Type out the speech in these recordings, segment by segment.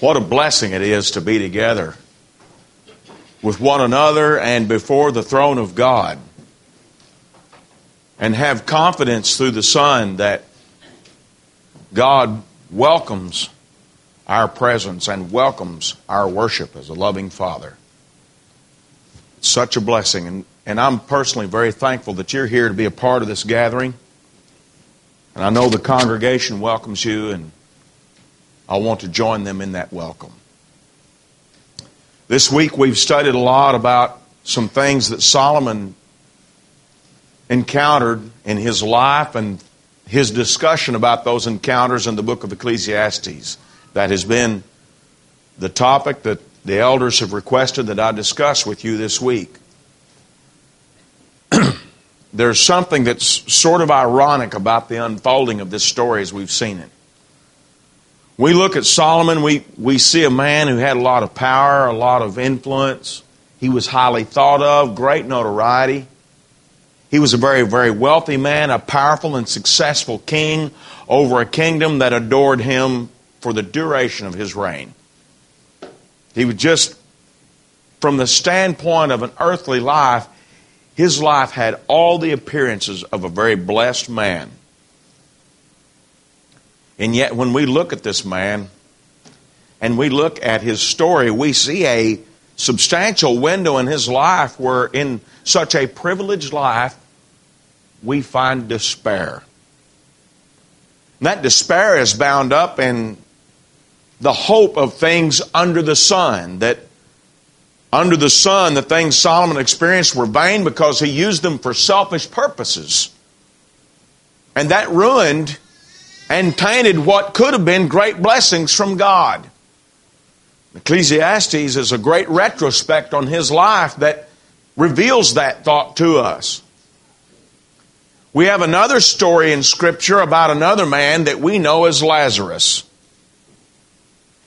What a blessing it is to be together with one another and before the throne of God and have confidence through the Son that God welcomes our presence and welcomes our worship as a loving Father. It's such a blessing. And, and I'm personally very thankful that you're here to be a part of this gathering. And I know the congregation welcomes you, and I want to join them in that welcome. This week we've studied a lot about some things that Solomon encountered in his life and his discussion about those encounters in the book of Ecclesiastes. That has been the topic that the elders have requested that I discuss with you this week. There's something that's sort of ironic about the unfolding of this story as we've seen it. We look at Solomon, we, we see a man who had a lot of power, a lot of influence. He was highly thought of, great notoriety. He was a very, very wealthy man, a powerful and successful king over a kingdom that adored him for the duration of his reign. He was just, from the standpoint of an earthly life, his life had all the appearances of a very blessed man. And yet, when we look at this man and we look at his story, we see a substantial window in his life where, in such a privileged life, we find despair. And that despair is bound up in the hope of things under the sun, that under the sun, the things Solomon experienced were vain because he used them for selfish purposes. And that ruined and tainted what could have been great blessings from God. Ecclesiastes is a great retrospect on his life that reveals that thought to us. We have another story in Scripture about another man that we know as Lazarus.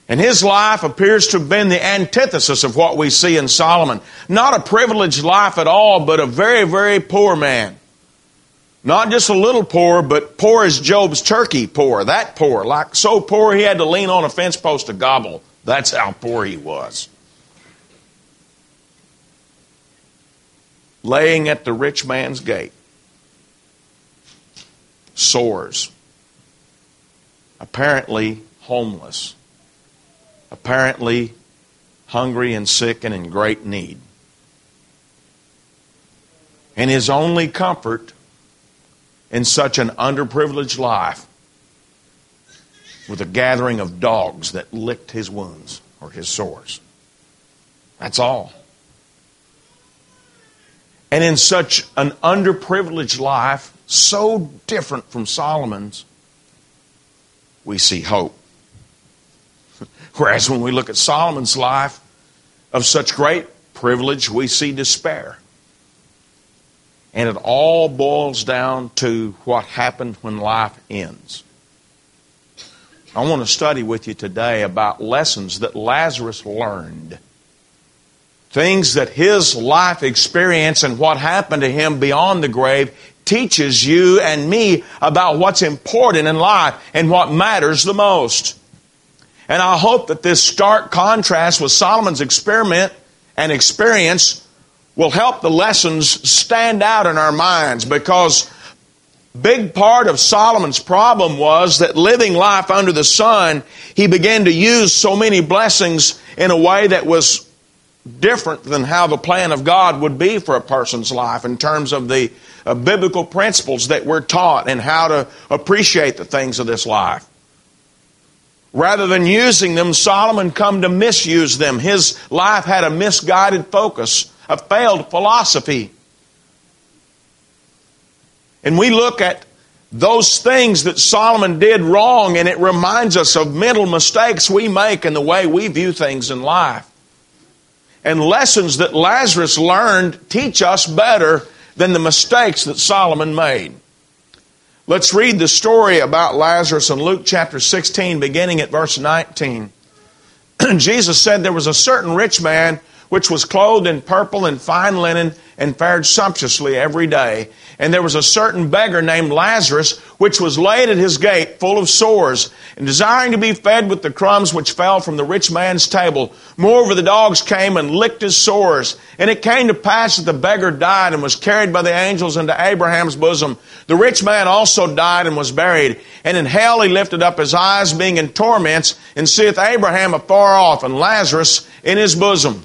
And his life appears to have been the antithesis of what we see in Solomon. Not a privileged life at all, but a very, very poor man. Not just a little poor, but poor as Job's turkey poor. That poor. Like so poor he had to lean on a fence post to gobble. That's how poor he was. Laying at the rich man's gate. Sores. Apparently homeless. Apparently hungry and sick and in great need. And his only comfort in such an underprivileged life with a gathering of dogs that licked his wounds or his sores. That's all. And in such an underprivileged life, so different from Solomon's, we see hope. Whereas when we look at Solomon's life of such great privilege, we see despair. And it all boils down to what happened when life ends. I want to study with you today about lessons that Lazarus learned. Things that his life experience and what happened to him beyond the grave teaches you and me about what's important in life and what matters the most. And I hope that this stark contrast with Solomon's experiment and experience will help the lessons stand out in our minds because big part of Solomon's problem was that living life under the sun, he began to use so many blessings in a way that was different than how the plan of God would be for a person's life in terms of the uh, biblical principles that we're taught and how to appreciate the things of this life. Rather than using them, Solomon come to misuse them. His life had a misguided focus a failed philosophy. And we look at those things that Solomon did wrong, and it reminds us of mental mistakes we make in the way we view things in life. And lessons that Lazarus learned teach us better than the mistakes that Solomon made. Let's read the story about Lazarus in Luke chapter 16, beginning at verse 19. Jesus said there was a certain rich man which was clothed in purple and fine linen, and fared sumptuously every day. And there was a certain beggar named Lazarus, which was laid at his gate, full of sores, and desiring to be fed with the crumbs which fell from the rich man's table. Moreover, the dogs came and licked his sores. And it came to pass that the beggar died and was carried by the angels into Abraham's bosom. The rich man also died and was buried. And in hell he lifted up his eyes, being in torments, and seeth Abraham afar off, and Lazarus in his bosom.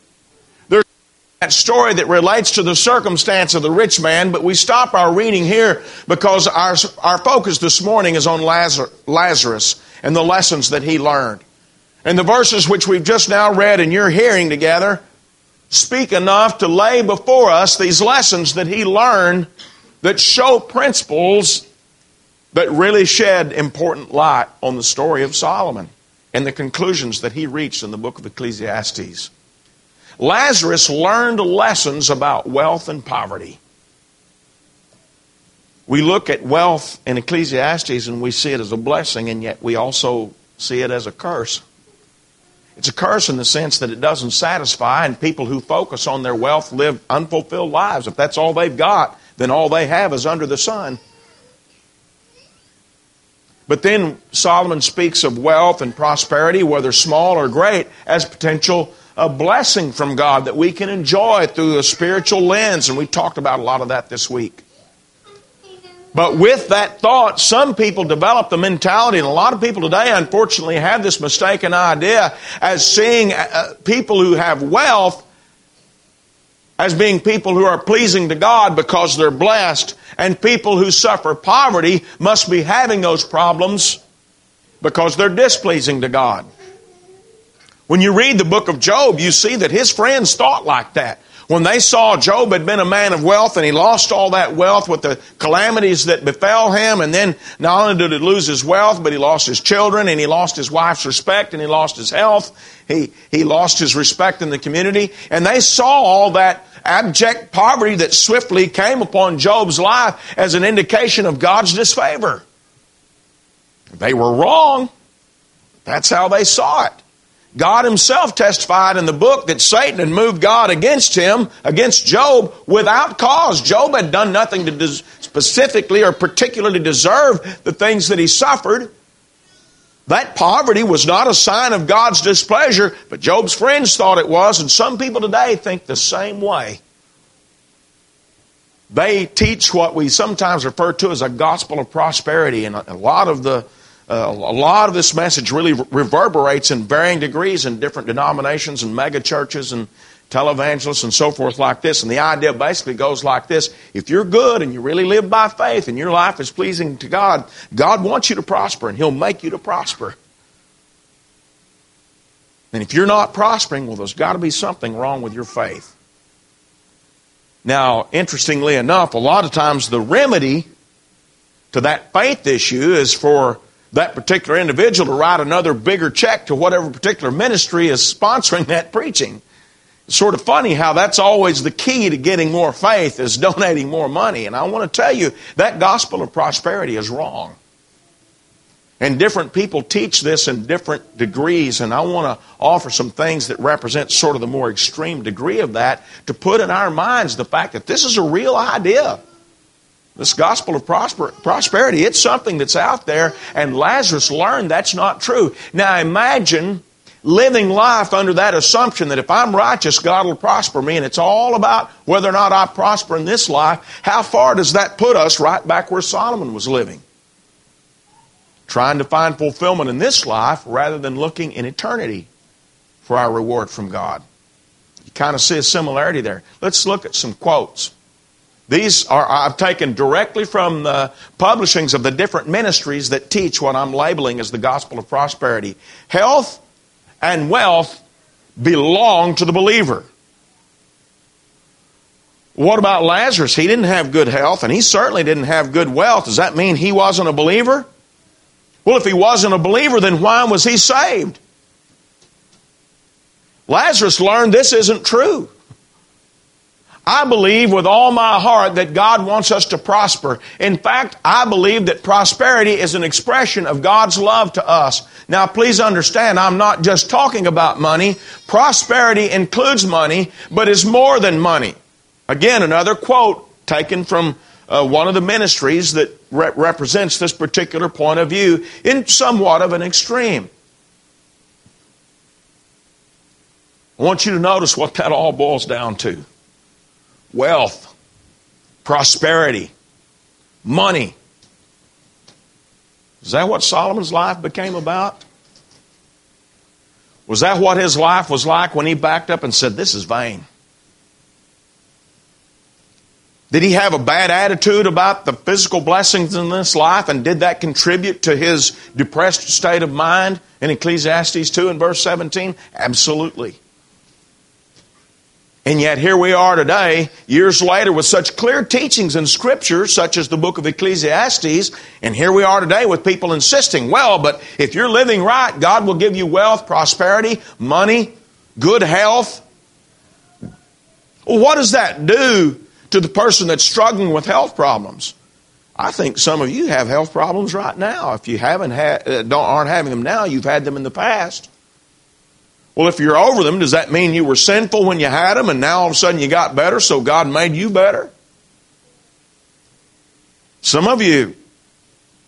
that story that relates to the circumstance of the rich man, but we stop our reading here because our, our focus this morning is on Lazarus and the lessons that he learned. And the verses which we've just now read and you're hearing together speak enough to lay before us these lessons that he learned that show principles that really shed important light on the story of Solomon and the conclusions that he reached in the book of Ecclesiastes. Lazarus learned lessons about wealth and poverty. We look at wealth in Ecclesiastes and we see it as a blessing, and yet we also see it as a curse. It's a curse in the sense that it doesn't satisfy, and people who focus on their wealth live unfulfilled lives. If that's all they've got, then all they have is under the sun. But then Solomon speaks of wealth and prosperity, whether small or great, as potential a blessing from God that we can enjoy through a spiritual lens, and we talked about a lot of that this week. But with that thought, some people develop the mentality, and a lot of people today, unfortunately, have this mistaken idea as seeing uh, people who have wealth as being people who are pleasing to God because they're blessed, and people who suffer poverty must be having those problems because they're displeasing to God. When you read the book of Job, you see that his friends thought like that. When they saw Job had been a man of wealth and he lost all that wealth with the calamities that befell him, and then not only did he lose his wealth, but he lost his children and he lost his wife's respect and he lost his health. He, he lost his respect in the community. And they saw all that abject poverty that swiftly came upon Job's life as an indication of God's disfavor. They were wrong. That's how they saw it. God himself testified in the book that Satan had moved God against him, against Job, without cause. Job had done nothing to des- specifically or particularly deserve the things that he suffered. That poverty was not a sign of God's displeasure, but Job's friends thought it was, and some people today think the same way. They teach what we sometimes refer to as a gospel of prosperity, and a lot of the uh, a lot of this message really reverberates in varying degrees in different denominations and mega churches and televangelists and so forth like this. And the idea basically goes like this if you're good and you really live by faith and your life is pleasing to God, God wants you to prosper and He'll make you to prosper. And if you're not prospering, well, there's got to be something wrong with your faith. Now, interestingly enough, a lot of times the remedy to that faith issue is for that particular individual to write another bigger check to whatever particular ministry is sponsoring that preaching. It's sort of funny how that's always the key to getting more faith is donating more money. And I want to tell you that gospel of prosperity is wrong. And different people teach this in different degrees, and I want to offer some things that represent sort of the more extreme degree of that to put in our minds the fact that this is a real idea. This gospel of prosper, prosperity, it's something that's out there, and Lazarus learned that's not true. Now imagine living life under that assumption that if I'm righteous, God will prosper me, and it's all about whether or not I prosper in this life. How far does that put us right back where Solomon was living? Trying to find fulfillment in this life rather than looking in eternity for our reward from God. You kind of see a similarity there. Let's look at some quotes. These are I've taken directly from the publishings of the different ministries that teach what I'm labeling as the gospel of prosperity. Health and wealth belong to the believer. What about Lazarus? He didn't have good health, and he certainly didn't have good wealth. Does that mean he wasn't a believer? Well, if he wasn't a believer, then why was he saved? Lazarus learned this isn't true. I believe with all my heart that God wants us to prosper. In fact, I believe that prosperity is an expression of God's love to us. Now, please understand, I'm not just talking about money. Prosperity includes money, but is more than money. Again, another quote taken from uh, one of the ministries that re- represents this particular point of view in somewhat of an extreme. I want you to notice what that all boils down to wealth, prosperity, money. Is that what Solomon's life became about? Was that what his life was like when he backed up and said, This is vain? Did he have a bad attitude about the physical blessings in this life, and did that contribute to his depressed state of mind in Ecclesiastes 2 and verse 17? Absolutely. And yet here we are today, years later, with such clear teachings in Scripture, such as the book of Ecclesiastes, and here we are today with people insisting, well, but if you're living right, God will give you wealth, prosperity, money, good health. What does that do to the person that's struggling with health problems? I think some of you have health problems right now. If you haven't had, uh, don't, aren't having them now, you've had them in the past. Well, if you're over them, does that mean you were sinful when you had them and now all of a sudden you got better, so God made you better? Some of you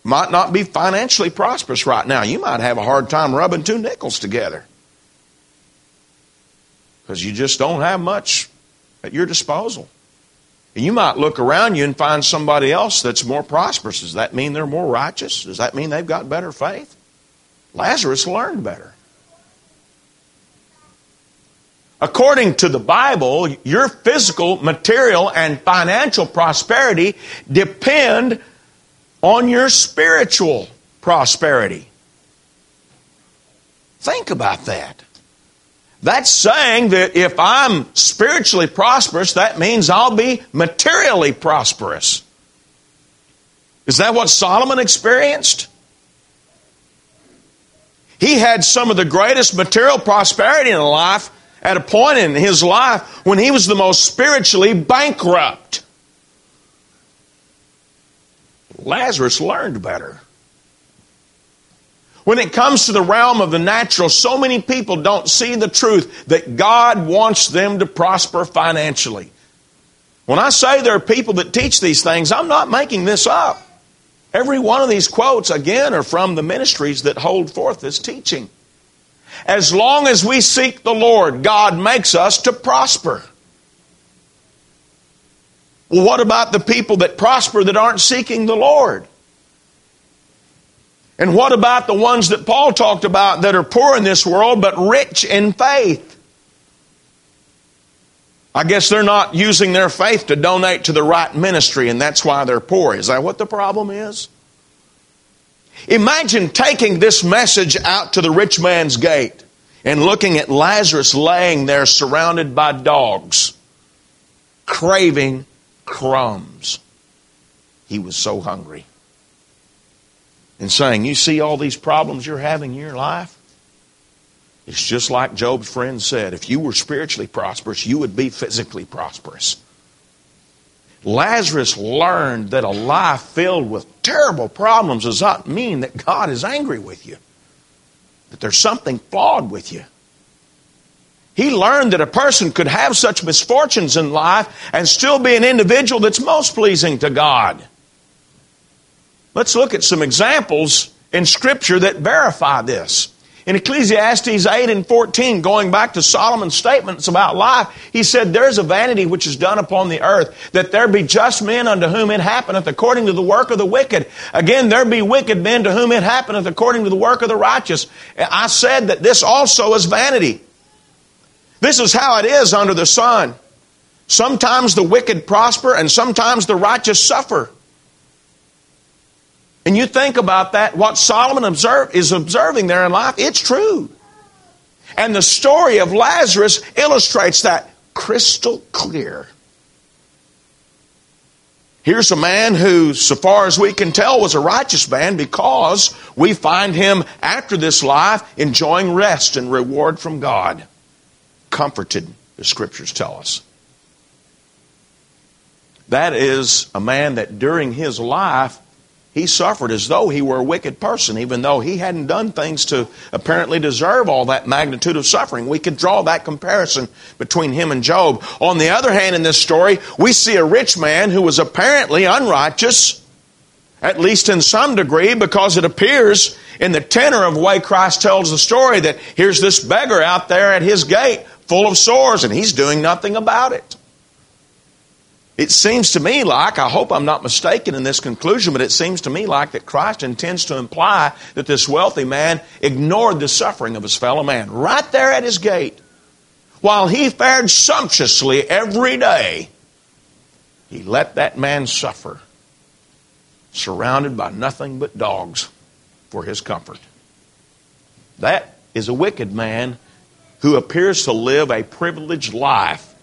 might not be financially prosperous right now. You might have a hard time rubbing two nickels together because you just don't have much at your disposal. And you might look around you and find somebody else that's more prosperous. Does that mean they're more righteous? Does that mean they've got better faith? Lazarus learned better. According to the Bible, your physical, material, and financial prosperity depend on your spiritual prosperity. Think about that. That's saying that if I'm spiritually prosperous, that means I'll be materially prosperous. Is that what Solomon experienced? He had some of the greatest material prosperity in life at a point in his life when he was the most spiritually bankrupt. Lazarus learned better. When it comes to the realm of the natural, so many people don't see the truth that God wants them to prosper financially. When I say there are people that teach these things, I'm not making this up. Every one of these quotes, again, are from the ministries that hold forth this teaching. As long as we seek the Lord, God makes us to prosper. Well, what about the people that prosper that aren't seeking the Lord? And what about the ones that Paul talked about that are poor in this world but rich in faith? I guess they're not using their faith to donate to the right ministry and that's why they're poor. Is that what the problem is? Imagine taking this message out to the rich man's gate and looking at Lazarus laying there surrounded by dogs, craving crumbs. He was so hungry. And saying, You see all these problems you're having in your life? It's just like Job's friend said if you were spiritually prosperous, you would be physically prosperous. Lazarus learned that a life filled with terrible problems does not mean that God is angry with you, that there's something flawed with you. He learned that a person could have such misfortunes in life and still be an individual that's most pleasing to God. Let's look at some examples in Scripture that verify this. In Ecclesiastes 8 and 14, going back to Solomon's statements about life, he said, There's a vanity which is done upon the earth, that there be just men unto whom it happeneth according to the work of the wicked. Again, there be wicked men to whom it happeneth according to the work of the righteous. I said that this also is vanity. This is how it is under the sun. Sometimes the wicked prosper and sometimes the righteous suffer. And you think about that, what Solomon is observing there in life, it's true. And the story of Lazarus illustrates that crystal clear. Here's a man who, so far as we can tell, was a righteous man because we find him after this life enjoying rest and reward from God. Comforted, the scriptures tell us. That is a man that during his life he suffered as though he were a wicked person, even though he hadn't done things to apparently deserve all that magnitude of suffering. We could draw that comparison between him and Job. On the other hand, in this story, we see a rich man who was apparently unrighteous, at least in some degree, because it appears in the tenor of the way Christ tells the story that here's this beggar out there at his gate full of sores and he's doing nothing about it. It seems to me like, I hope I'm not mistaken in this conclusion, but it seems to me like that Christ intends to imply that this wealthy man ignored the suffering of his fellow man right there at his gate. While he fared sumptuously every day, he let that man suffer, surrounded by nothing but dogs for his comfort. That is a wicked man who appears to live a privileged life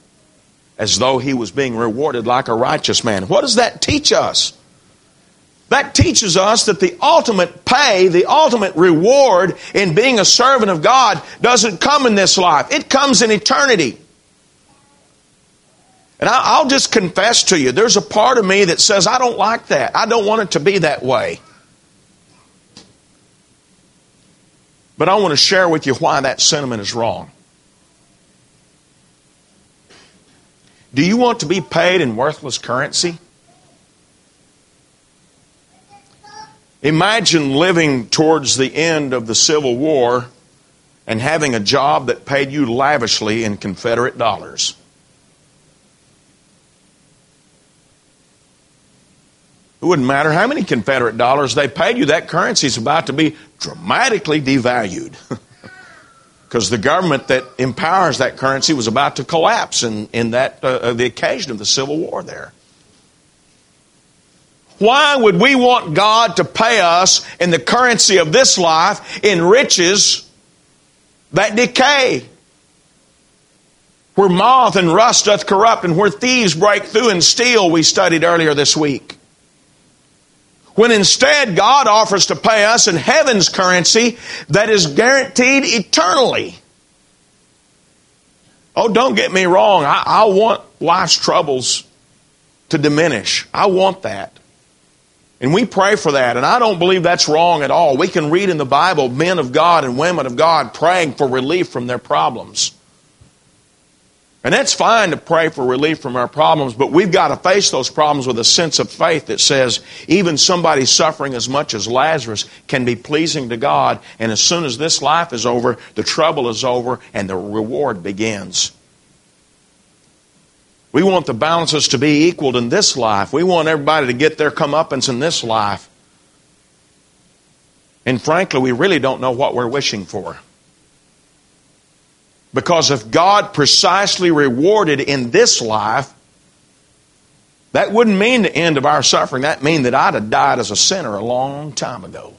as though he was being rewarded like a righteous man. What does that teach us? That teaches us that the ultimate pay, the ultimate reward in being a servant of God doesn't come in this life. It comes in eternity. And I'll just confess to you, there's a part of me that says, I don't like that. I don't want it to be that way. But I want to share with you why that sentiment is wrong. Do you want to be paid in worthless currency? Imagine living towards the end of the Civil War and having a job that paid you lavishly in Confederate dollars. It wouldn't matter how many Confederate dollars they paid you, that currency is about to be dramatically devalued. because the government that empowers that currency was about to collapse in, in that uh, uh, the occasion of the Civil War there. Why would we want God to pay us in the currency of this life in riches that decay? Where moth and rust doth corrupt and where thieves break through and steal, we studied earlier this week. When instead God offers to pay us in heaven's currency that is guaranteed eternally. Oh, don't get me wrong. I, I want life's troubles to diminish. I want that. And we pray for that. And I don't believe that's wrong at all. We can read in the Bible men of God and women of God praying for relief from their problems. And that's fine to pray for relief from our problems, but we've got to face those problems with a sense of faith that says even somebody suffering as much as Lazarus can be pleasing to God, and as soon as this life is over, the trouble is over and the reward begins. We want the balances to be equaled in this life. We want everybody to get their comeuppance in this life. And frankly, we really don't know what we're wishing for. Because if God precisely rewarded in this life, that wouldn't mean the end of our suffering. That mean that I'd have died as a sinner a long time ago.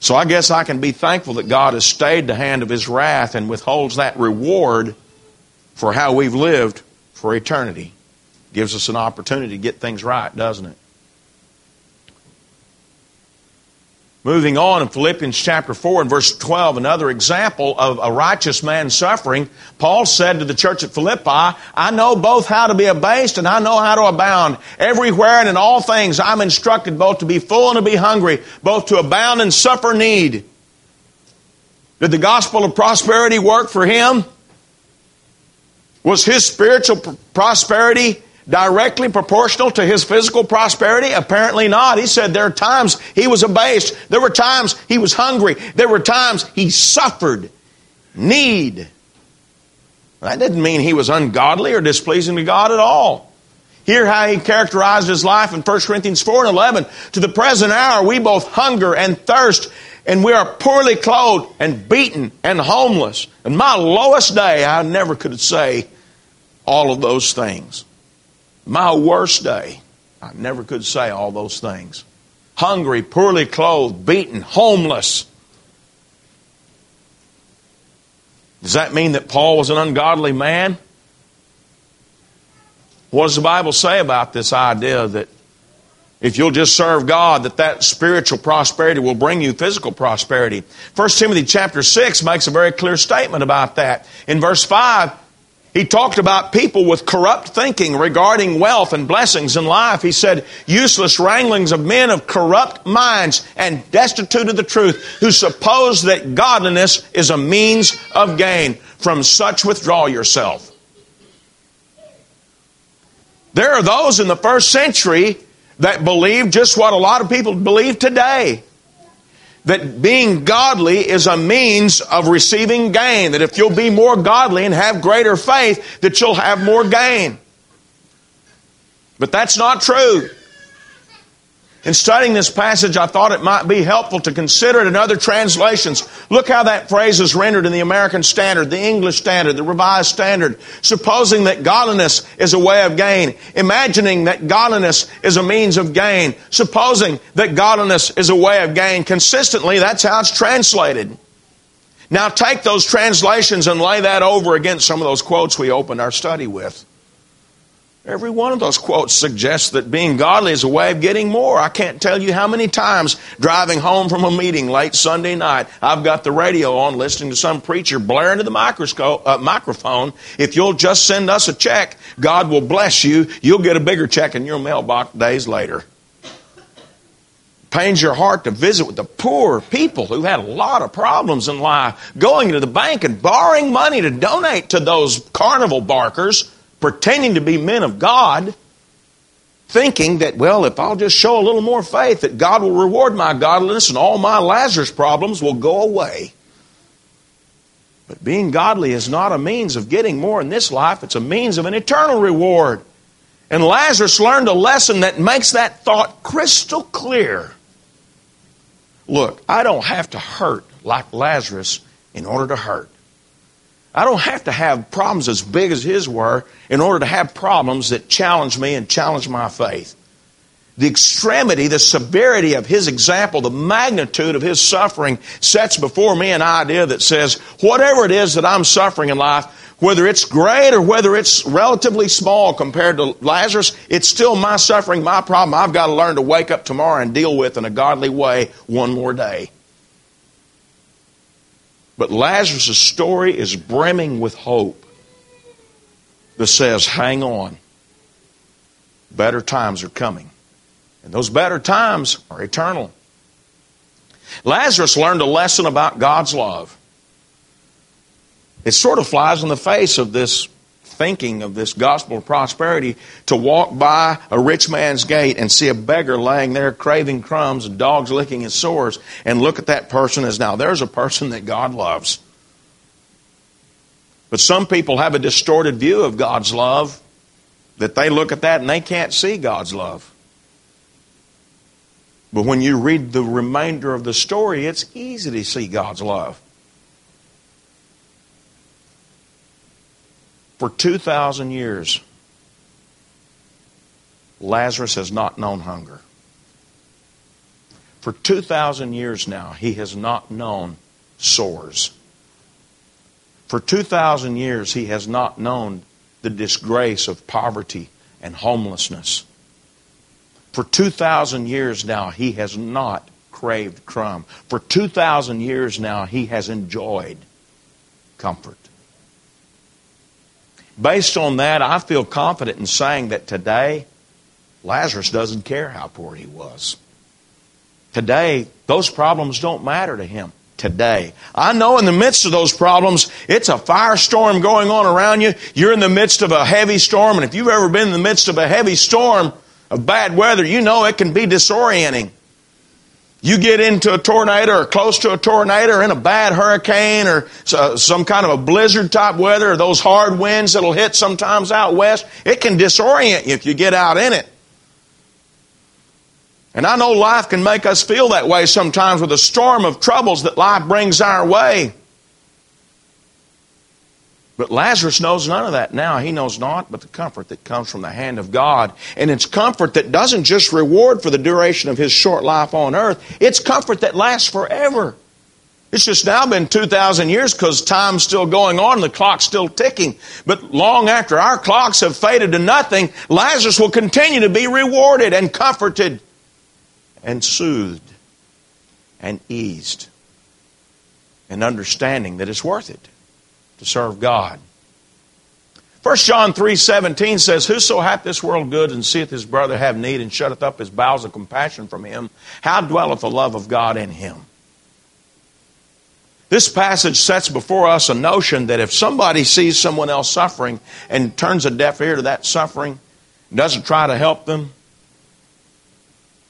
So I guess I can be thankful that God has stayed the hand of His wrath and withholds that reward for how we've lived for eternity. Gives us an opportunity to get things right, doesn't it? Moving on in Philippians chapter 4 and verse 12, another example of a righteous man suffering, Paul said to the church at Philippi, I know both how to be abased and I know how to abound. Everywhere and in all things I'm instructed both to be full and to be hungry, both to abound and suffer need. Did the gospel of prosperity work for him? Was his spiritual prosperity directly proportional to his physical prosperity? Apparently not. He said there are times he was abased. There were times he was hungry. There were times he suffered need. That didn't mean he was ungodly or displeasing to God at all. Hear how he characterized his life in 1 Corinthians 4 and 11. To the present hour, we both hunger and thirst, and we are poorly clothed and beaten and homeless. In my lowest day, I never could say all of those things. My worst day, I never could say all those things. Hungry, poorly clothed, beaten, homeless. Does that mean that Paul was an ungodly man? What does the Bible say about this idea that if you'll just serve God, that that spiritual prosperity will bring you physical prosperity? 1 Timothy chapter 6 makes a very clear statement about that. In verse 5, he talked about people with corrupt thinking regarding wealth and blessings in life. He said, useless wranglings of men of corrupt minds and destitute of the truth, who suppose that godliness is a means of gain. From such withdraw yourself. There are those in the first century that believed just what a lot of people believe today. That being godly is a means of receiving gain. That if you'll be more godly and have greater faith, that you'll have more gain. But that's not true. In studying this passage, I thought it might be helpful to consider it in other translations. Look how that phrase is rendered in the American Standard, the English Standard, the Revised Standard. Supposing that godliness is a way of gain. Imagining that godliness is a means of gain. Supposing that godliness is a way of gain. Consistently, that's how it's translated. Now take those translations and lay that over against some of those quotes we opened our study with. Every one of those quotes suggests that being godly is a way of getting more. I can't tell you how many times driving home from a meeting late Sunday night, I've got the radio on listening to some preacher blaring to the uh, microphone. If you'll just send us a check, God will bless you. You'll get a bigger check in your mailbox days later. Pains your heart to visit with the poor people who had a lot of problems in life, going to the bank and borrowing money to donate to those carnival barkers pretending to be men of God, thinking that, well, if I'll just show a little more faith, that God will reward my godliness and all my Lazarus problems will go away. But being godly is not a means of getting more in this life, it's a means of an eternal reward. And Lazarus learned a lesson that makes that thought crystal clear. Look, I don't have to hurt like Lazarus in order to hurt. I don't have to have problems as big as his were in order to have problems that challenge me and challenge my faith. The extremity, the severity of his example, the magnitude of his suffering sets before me an idea that says, whatever it is that I'm suffering in life, whether it's great or whether it's relatively small compared to Lazarus, it's still my suffering, my problem. I've got to learn to wake up tomorrow and deal with in a godly way one more day. But Lazarus' story is brimming with hope that says, hang on. Better times are coming. And those better times are eternal. Lazarus learned a lesson about God's love. It sort of flies in the face of this thinking of this gospel of prosperity to walk by a rich man's gate and see a beggar laying there craving crumbs and dogs licking his sores and look at that person as now there's a person that God loves. But some people have a distorted view of God's love that they look at that and they can't see God's love. But when you read the remainder of the story, it's easy to see God's love. For 2,000 years, Lazarus has not known hunger. For 2,000 years now, he has not known sores. For 2,000 years, he has not known the disgrace of poverty and homelessness. For 2,000 years now, he has not craved crumb. For 2,000 years now, he has enjoyed comfort. Based on that, I feel confident in saying that today, Lazarus doesn't care how poor he was. Today, those problems don't matter to him. Today. I know in the midst of those problems, it's a firestorm going on around you. You're in the midst of a heavy storm, and if you've ever been in the midst of a heavy storm of bad weather, you know it can be disorienting. You get into a tornado or close to a tornado or in a bad hurricane or some kind of a blizzard type weather or those hard winds that'll hit sometimes out west, it can disorient you if you get out in it. And I know life can make us feel that way sometimes with a storm of troubles that life brings our way. But Lazarus knows none of that now. He knows naught but the comfort that comes from the hand of God. And it's comfort that doesn't just reward for the duration of his short life on earth, it's comfort that lasts forever. It's just now been 2,000 years because time's still going on the clock's still ticking. But long after our clocks have faded to nothing, Lazarus will continue to be rewarded and comforted and soothed and eased and understanding that it's worth it to serve God. 1 John 3 17 says, Whoso hath this world good and seeth his brother have need and shutteth up his bowels of compassion from him, how dwelleth the love of God in him? This passage sets before us a notion that if somebody sees someone else suffering and turns a deaf ear to that suffering, doesn't try to help them,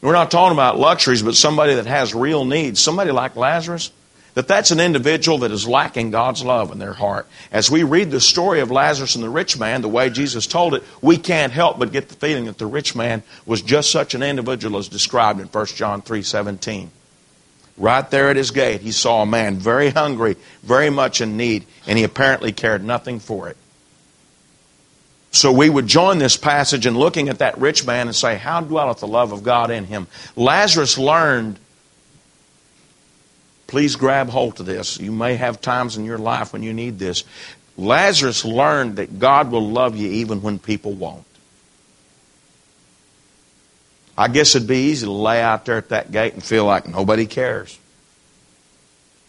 we're not talking about luxuries, but somebody that has real needs, somebody like Lazarus, that that's an individual that is lacking God's love in their heart. As we read the story of Lazarus and the rich man, the way Jesus told it, we can't help but get the feeling that the rich man was just such an individual as described in 1 John 3:17. Right there at his gate, he saw a man very hungry, very much in need, and he apparently cared nothing for it. So we would join this passage in looking at that rich man and say, How dwelleth the love of God in him? Lazarus learned, please grab hold of this. You may have times in your life when you need this. Lazarus learned that God will love you even when people won't. I guess it'd be easy to lay out there at that gate and feel like nobody cares.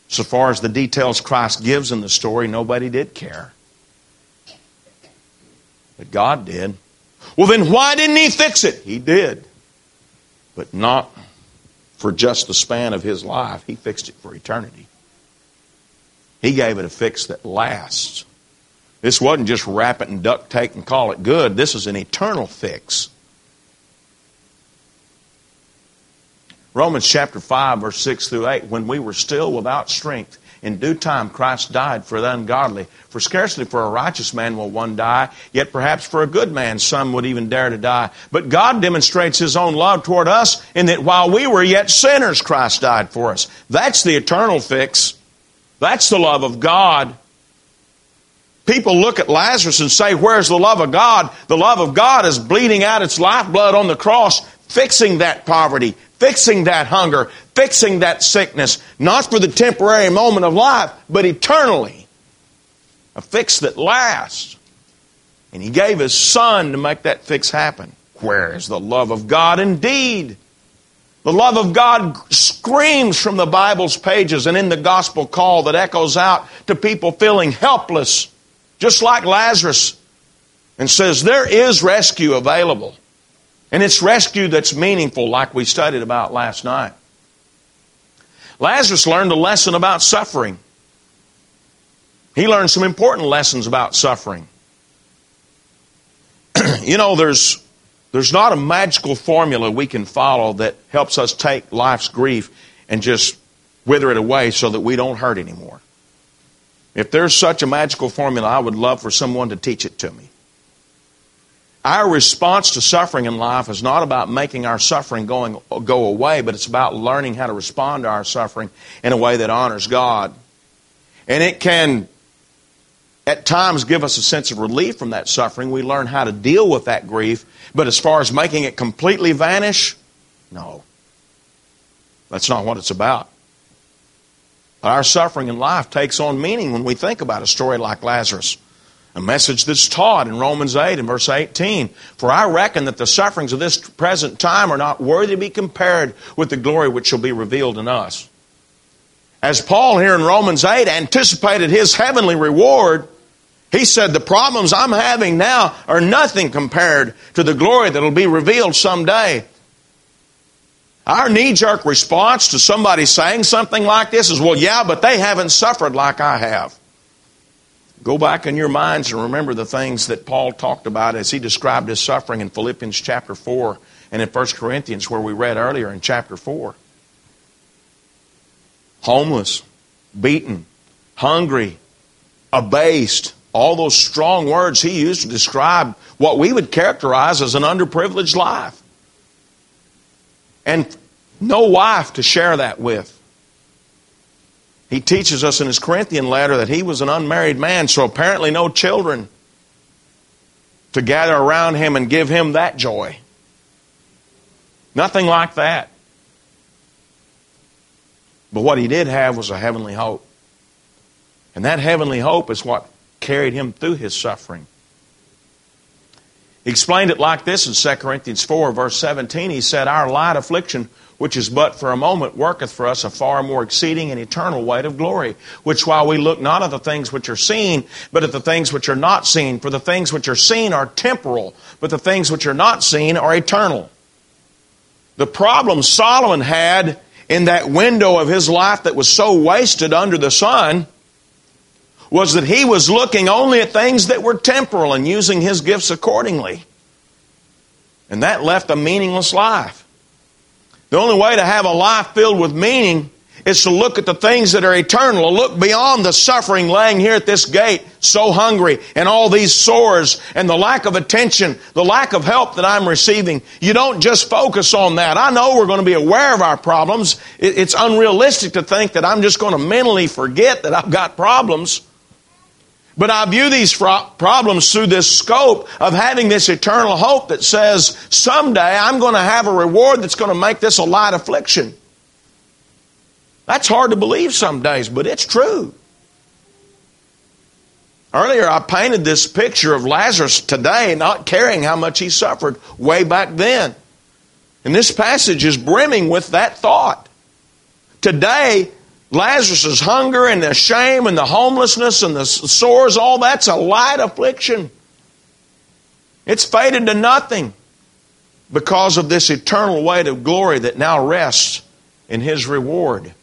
So far as the details Christ gives in the story, nobody did care. But God did. Well, then why didn't He fix it? He did. But not for just the span of His life, He fixed it for eternity. He gave it a fix that lasts. This wasn't just wrap it in duct tape and call it good. This is an eternal fix. Romans chapter 5, verse 6 through 8. When we were still without strength, in due time Christ died for the ungodly. For scarcely for a righteous man will one die, yet perhaps for a good man some would even dare to die. But God demonstrates His own love toward us in that while we were yet sinners, Christ died for us. That's the eternal fix. That's the love of God. People look at Lazarus and say, Where's the love of God? The love of God is bleeding out its lifeblood on the cross, fixing that poverty, fixing that hunger, fixing that sickness, not for the temporary moment of life, but eternally. A fix that lasts. And He gave His Son to make that fix happen. Where is the love of God indeed? The love of God screams from the Bible's pages and in the gospel call that echoes out to people feeling helpless, just like Lazarus, and says, There is rescue available. And it's rescue that's meaningful, like we studied about last night. Lazarus learned a lesson about suffering. He learned some important lessons about suffering. you know, there's, there's not a magical formula we can follow that helps us take life's grief and just wither it away so that we don't hurt anymore. If there's such a magical formula, I would love for someone to teach it to me. Our response to suffering in life is not about making our suffering going, go away, but it's about learning how to respond to our suffering in a way that honors God. And it can, at times, give us a sense of relief from that suffering. We learn how to deal with that grief. But as far as making it completely vanish, no. That's not what it's about. Our suffering in life takes on meaning when we think about a story like Lazarus. A message that's taught in Romans 8 and verse 18. For I reckon that the sufferings of this present time are not worthy to be compared with the glory which shall be revealed in us. As Paul here in Romans 8 anticipated his heavenly reward, he said, The problems I'm having now are nothing compared to the glory that will be revealed someday. Our knee jerk response to somebody saying something like this is, Well, yeah, but they haven't suffered like I have. Go back in your minds and remember the things that Paul talked about as he described his suffering in Philippians chapter 4 and in 1 Corinthians, where we read earlier in chapter 4. Homeless, beaten, hungry, abased, all those strong words he used to describe what we would characterize as an underprivileged life. And no wife to share that with. He teaches us in his Corinthian letter that he was an unmarried man, so apparently no children to gather around him and give him that joy. Nothing like that. But what he did have was a heavenly hope. And that heavenly hope is what carried him through his suffering. He explained it like this in 2 Corinthians 4, verse 17. He said, Our light affliction, which is but for a moment, worketh for us a far more exceeding and eternal weight of glory, which while we look not at the things which are seen, but at the things which are not seen. For the things which are seen are temporal, but the things which are not seen are eternal. The problem Solomon had in that window of his life that was so wasted under the sun was that he was looking only at things that were temporal and using his gifts accordingly. And that left a meaningless life. The only way to have a life filled with meaning is to look at the things that are eternal, to look beyond the suffering laying here at this gate, so hungry, and all these sores, and the lack of attention, the lack of help that I'm receiving. You don't just focus on that. I know we're going to be aware of our problems. It's unrealistic to think that I'm just going to mentally forget that I've got problems. But I view these problems through this scope of having this eternal hope that says someday I'm going to have a reward that's going to make this a light affliction. That's hard to believe some days, but it's true. Earlier, I painted this picture of Lazarus today not caring how much he suffered way back then. And this passage is brimming with that thought. Today, Lazarus' hunger and the shame and the homelessness and the sores, all that's a light affliction. It's faded to nothing because of this eternal weight of glory that now rests in his reward.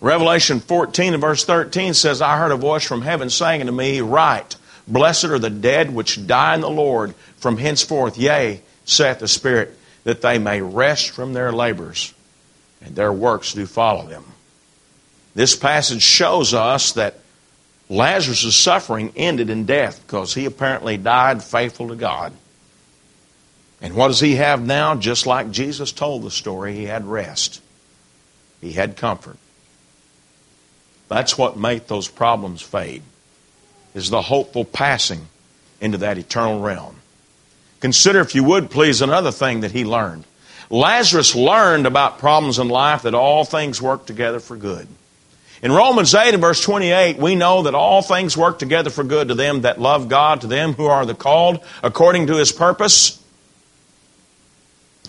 Revelation 14 and verse 13 says, I heard a voice from heaven saying unto me, Write, blessed are the dead which die in the Lord from henceforth, yea, saith the Spirit, that they may rest from their labors and their works do follow them. This passage shows us that Lazarus' suffering ended in death because he apparently died faithful to God. And what does he have now? Just like Jesus told the story, he had rest, he had comfort. That's what made those problems fade, is the hopeful passing into that eternal realm. Consider, if you would please, another thing that he learned. Lazarus learned about problems in life that all things work together for good. In Romans 8 and verse 28, we know that all things work together for good to them that love God, to them who are the called according to his purpose.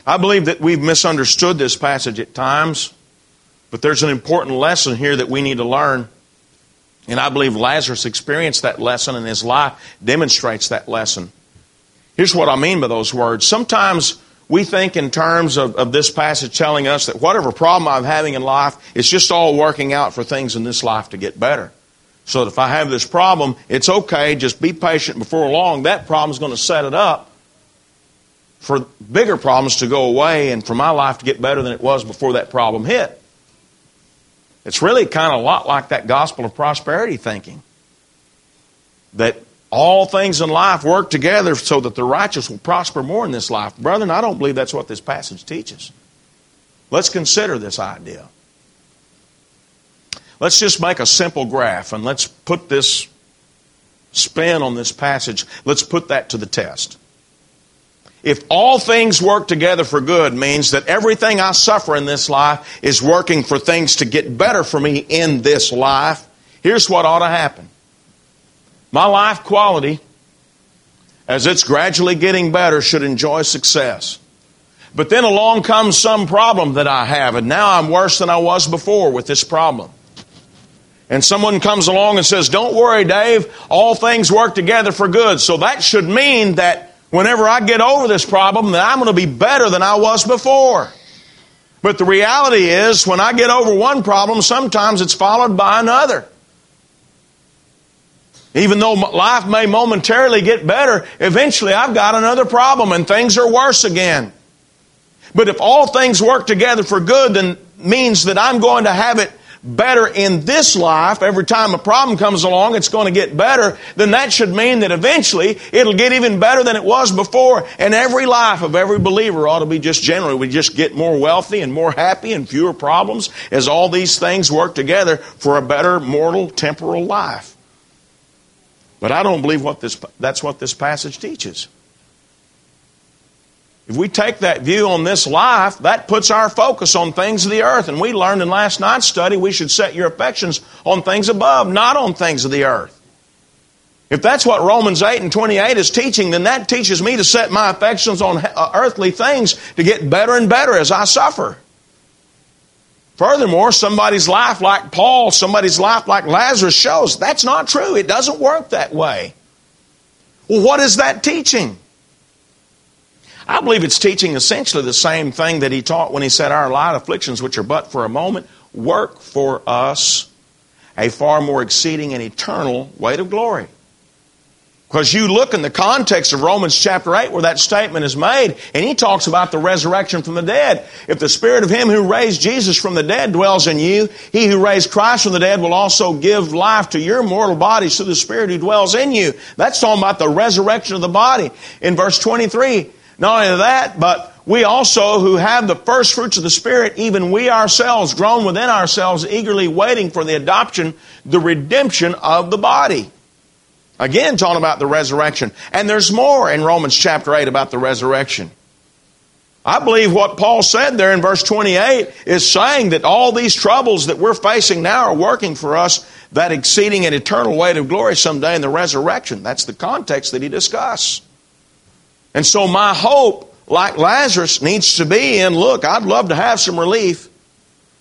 I believe that we've misunderstood this passage at times, but there's an important lesson here that we need to learn. And I believe Lazarus experienced that lesson, and his life demonstrates that lesson. Here's what I mean by those words. Sometimes we think in terms of, of this passage telling us that whatever problem I'm having in life, it's just all working out for things in this life to get better. So that if I have this problem, it's okay, just be patient before long. That problem's going to set it up for bigger problems to go away and for my life to get better than it was before that problem hit. It's really kind of a lot like that gospel of prosperity thinking. That all things in life work together so that the righteous will prosper more in this life. Brethren, I don't believe that's what this passage teaches. Let's consider this idea. Let's just make a simple graph and let's put this spin on this passage. Let's put that to the test. If all things work together for good means that everything I suffer in this life is working for things to get better for me in this life, here's what ought to happen. My life quality, as it's gradually getting better, should enjoy success. But then along comes some problem that I have, and now I'm worse than I was before with this problem. And someone comes along and says, Don't worry, Dave, all things work together for good. So that should mean that whenever I get over this problem, that I'm going to be better than I was before. But the reality is, when I get over one problem, sometimes it's followed by another. Even though life may momentarily get better, eventually I've got another problem and things are worse again. But if all things work together for good, then means that I'm going to have it better in this life. Every time a problem comes along, it's going to get better. Then that should mean that eventually it'll get even better than it was before. And every life of every believer ought to be just generally, we just get more wealthy and more happy and fewer problems as all these things work together for a better mortal temporal life. But I don't believe what this, that's what this passage teaches. If we take that view on this life, that puts our focus on things of the earth. And we learned in last night's study we should set your affections on things above, not on things of the earth. If that's what Romans 8 and 28 is teaching, then that teaches me to set my affections on uh, earthly things to get better and better as I suffer. Furthermore, somebody's life like Paul, somebody's life like Lazarus shows that's not true. It doesn't work that way. Well, what is that teaching? I believe it's teaching essentially the same thing that he taught when he said, Our light afflictions, which are but for a moment, work for us a far more exceeding and eternal weight of glory. Because you look in the context of Romans chapter 8 where that statement is made, and he talks about the resurrection from the dead. If the spirit of him who raised Jesus from the dead dwells in you, he who raised Christ from the dead will also give life to your mortal bodies through the spirit who dwells in you. That's talking about the resurrection of the body. In verse 23, not only that, but we also who have the first fruits of the Spirit, even we ourselves, groan within ourselves, eagerly waiting for the adoption, the redemption of the body. Again, talking about the resurrection. And there's more in Romans chapter 8 about the resurrection. I believe what Paul said there in verse 28 is saying that all these troubles that we're facing now are working for us that exceeding an eternal weight of glory someday in the resurrection. That's the context that he discussed. And so my hope, like Lazarus, needs to be in look, I'd love to have some relief.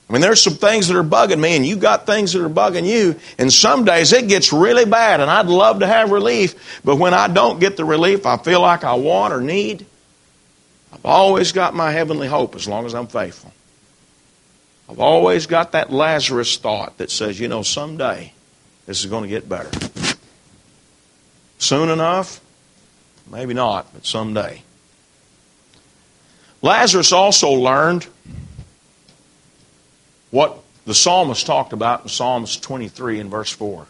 I mean, there's some things that are bugging me, and you got things that are bugging you. And some days it gets really bad, and I'd love to have relief. But when I don't get the relief I feel like I want or need, I've always got my heavenly hope as long as I'm faithful. I've always got that Lazarus thought that says, you know, someday this is going to get better. Soon enough, maybe not, but someday. Lazarus also learned what the psalmist talked about in Psalms 23 and verse 4.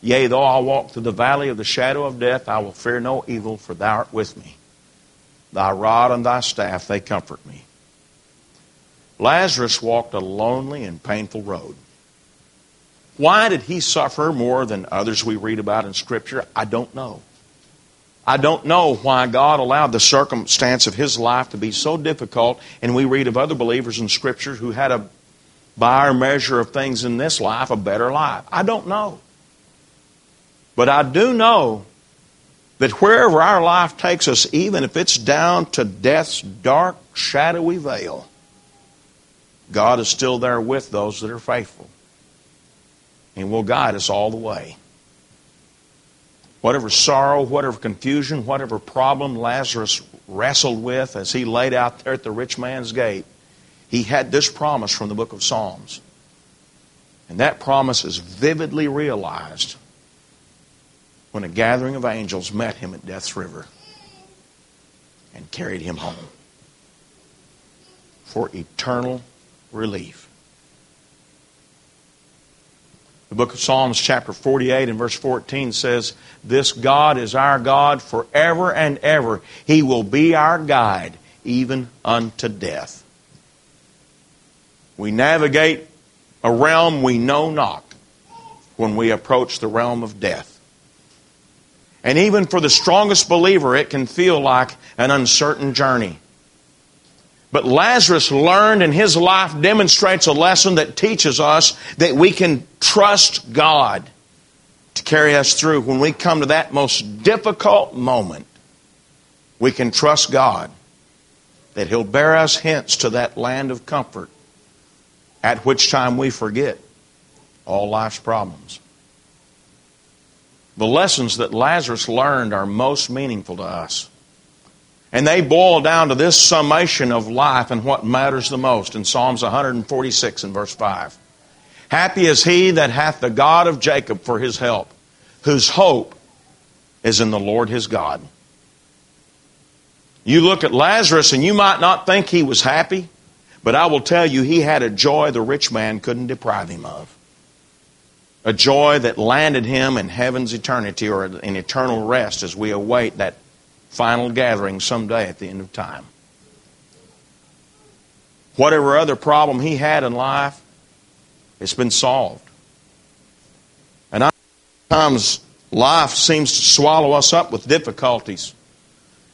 Yea, though I walk through the valley of the shadow of death, I will fear no evil, for thou art with me. Thy rod and thy staff, they comfort me. Lazarus walked a lonely and painful road. Why did he suffer more than others we read about in Scripture? I don't know. I don't know why God allowed the circumstance of his life to be so difficult, and we read of other believers in Scripture who had a by our measure of things in this life, a better life? I don't know. But I do know that wherever our life takes us, even if it's down to death's dark, shadowy veil, God is still there with those that are faithful and will guide us all the way. Whatever sorrow, whatever confusion, whatever problem Lazarus wrestled with as he laid out there at the rich man's gate, he had this promise from the book of Psalms. And that promise is vividly realized when a gathering of angels met him at Death's River and carried him home for eternal relief. The book of Psalms, chapter 48 and verse 14 says, This God is our God forever and ever. He will be our guide even unto death. We navigate a realm we know not when we approach the realm of death. And even for the strongest believer, it can feel like an uncertain journey. But Lazarus learned, and his life demonstrates a lesson that teaches us that we can trust God to carry us through. When we come to that most difficult moment, we can trust God that He'll bear us hence to that land of comfort at which time we forget all life's problems. The lessons that Lazarus learned are most meaningful to us. And they boil down to this summation of life and what matters the most in Psalms 146 and verse 5. Happy is he that hath the God of Jacob for his help, whose hope is in the Lord his God. You look at Lazarus and you might not think he was happy. But I will tell you, he had a joy the rich man couldn't deprive him of. A joy that landed him in heaven's eternity or in eternal rest as we await that final gathering someday at the end of time. Whatever other problem he had in life, it's been solved. And sometimes life seems to swallow us up with difficulties.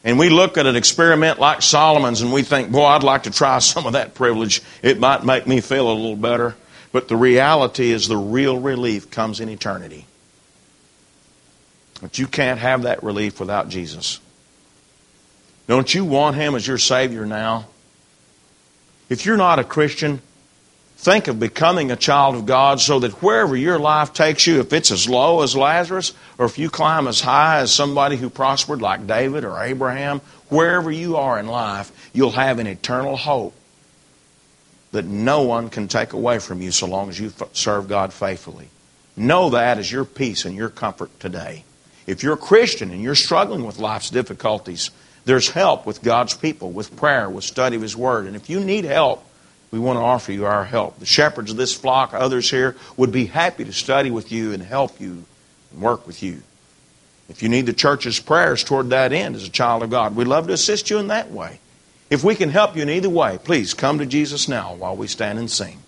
And we look at an experiment like Solomon's and we think, boy, I'd like to try some of that privilege. It might make me feel a little better. But the reality is the real relief comes in eternity. But you can't have that relief without Jesus. Don't you want Him as your Savior now? If you're not a Christian, think of becoming a child of God so that wherever your life takes you, if it's as low as Lazarus, or if you climb as high as somebody who prospered like David or Abraham, wherever you are in life, you'll have an eternal hope that no one can take away from you so long as you serve God faithfully. Know that as your peace and your comfort today. If you're a Christian and you're struggling with life's difficulties, there's help with God's people, with prayer, with study of His Word. And if you need help, we want to offer you our help. The shepherds of this flock, others here, would be happy to study with you and help you and work with you. If you need the church's prayers toward that end as a child of God, we'd love to assist you in that way. If we can help you in either way, please come to Jesus now while we stand and sing.